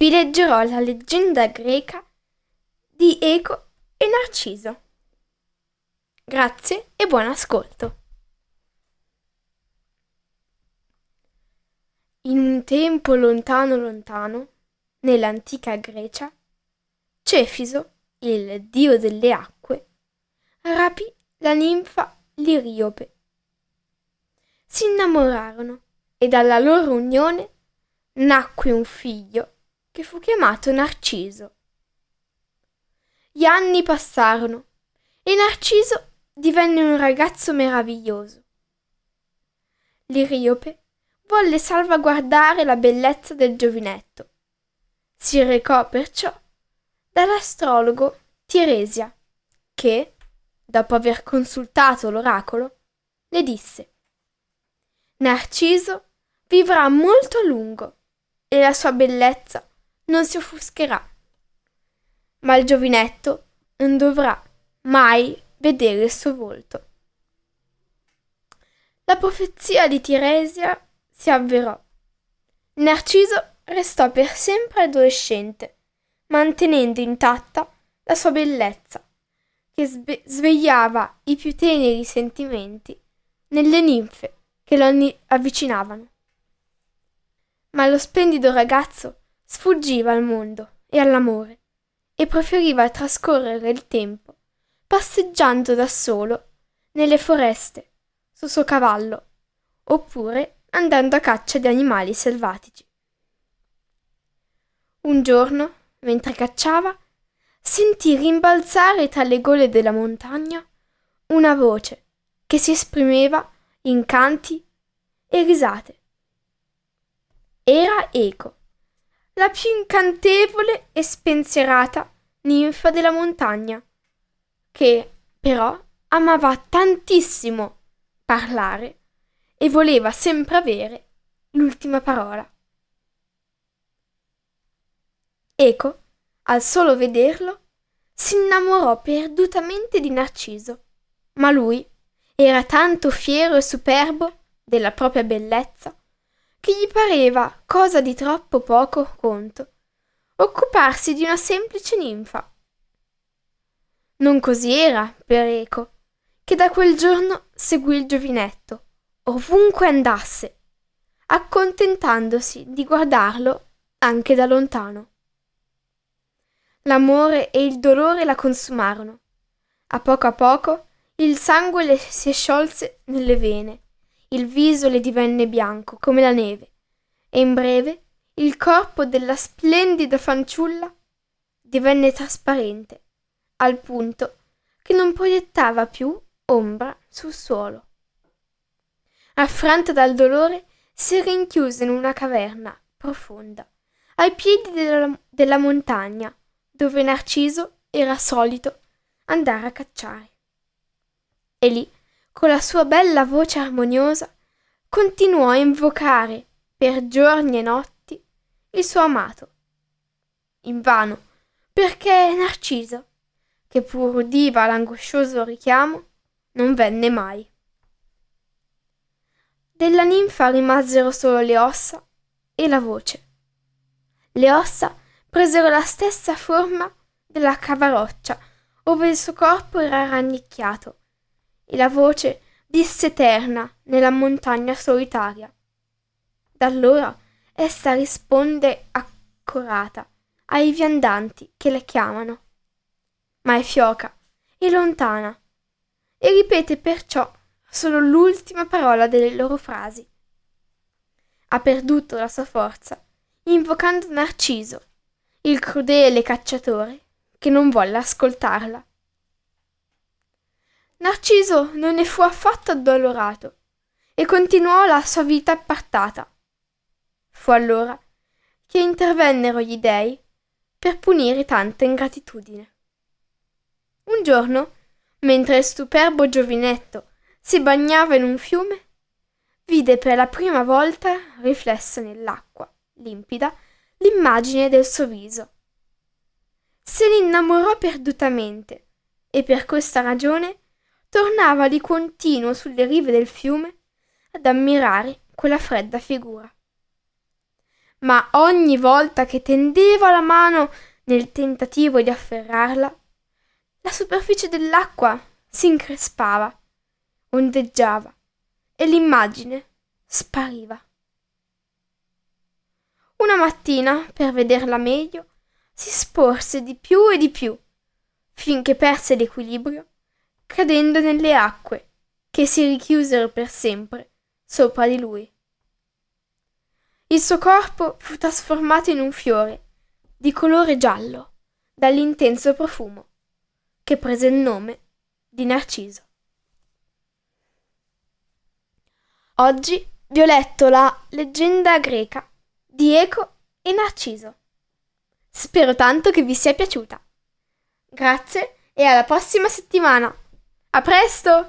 vi leggerò la leggenda greca di Eco e Narciso. Grazie e buon ascolto. In un tempo lontano lontano, nell'antica Grecia, Cefiso, il dio delle acque, rapì la ninfa Liriope. Si innamorarono e dalla loro unione nacque un figlio che fu chiamato Narciso. Gli anni passarono e Narciso divenne un ragazzo meraviglioso. L'Iriope volle salvaguardare la bellezza del giovinetto. Si recò perciò dall'astrologo Tiresia, che, dopo aver consultato l'oracolo, le disse Narciso vivrà molto a lungo e la sua bellezza non si offuscherà. Ma il giovinetto non dovrà mai vedere il suo volto. La profezia di Tiresia si avverò. Narciso restò per sempre adolescente, mantenendo intatta la sua bellezza, che sve- svegliava i più teneri sentimenti nelle ninfe che lo avvicinavano. Ma lo splendido ragazzo sfuggiva al mondo e all'amore e preferiva trascorrere il tempo passeggiando da solo nelle foreste sul suo cavallo oppure andando a caccia di animali selvatici. Un giorno, mentre cacciava, sentì rimbalzare tra le gole della montagna una voce che si esprimeva in canti e risate. Era Eco, la più incantevole e spensierata ninfa della montagna, che però amava tantissimo parlare e voleva sempre avere l'ultima parola. Eco, al solo vederlo, si innamorò perdutamente di Narciso, ma lui era tanto fiero e superbo della propria bellezza che gli pareva cosa di troppo poco conto occuparsi di una semplice ninfa. Non così era per Eco, che da quel giorno seguì il giovinetto, ovunque andasse, accontentandosi di guardarlo anche da lontano. L'amore e il dolore la consumarono. A poco a poco il sangue le si sciolse nelle vene il viso le divenne bianco come la neve e in breve il corpo della splendida fanciulla divenne trasparente al punto che non proiettava più ombra sul suolo. Affranta dal dolore, si rinchiuse in una caverna profonda, ai piedi della, della montagna, dove Narciso era solito andare a cacciare. E lì con la sua bella voce armoniosa, continuò a invocare per giorni e notti il suo amato. Invano, perché Narciso, che pur udiva l'angoscioso richiamo, non venne mai. Della ninfa rimasero solo le ossa e la voce. Le ossa presero la stessa forma della cavaroccia, ove il suo corpo era rannicchiato, e la voce disseterna nella montagna solitaria. Da allora essa risponde accorata ai viandanti che la chiamano. Ma è fioca e lontana e ripete perciò solo l'ultima parola delle loro frasi. Ha perduto la sua forza invocando Narciso, il crudele cacciatore, che non volle ascoltarla. Narciso non ne fu affatto addolorato e continuò la sua vita appartata. Fu allora che intervennero gli dei per punire tanta ingratitudine. Un giorno, mentre il superbo giovinetto si bagnava in un fiume, vide per la prima volta riflessa nell'acqua limpida l'immagine del suo viso. Se ne innamorò perdutamente e per questa ragione tornava di continuo sulle rive del fiume ad ammirare quella fredda figura. Ma ogni volta che tendeva la mano nel tentativo di afferrarla, la superficie dell'acqua si increspava, ondeggiava e l'immagine spariva. Una mattina, per vederla meglio, si sporse di più e di più, finché perse l'equilibrio, cadendo nelle acque, che si richiusero per sempre sopra di lui. Il suo corpo fu trasformato in un fiore di colore giallo dall'intenso profumo, che prese il nome di Narciso. Oggi vi ho letto la leggenda greca di Eco e Narciso. Spero tanto che vi sia piaciuta. Grazie e alla prossima settimana. A presto!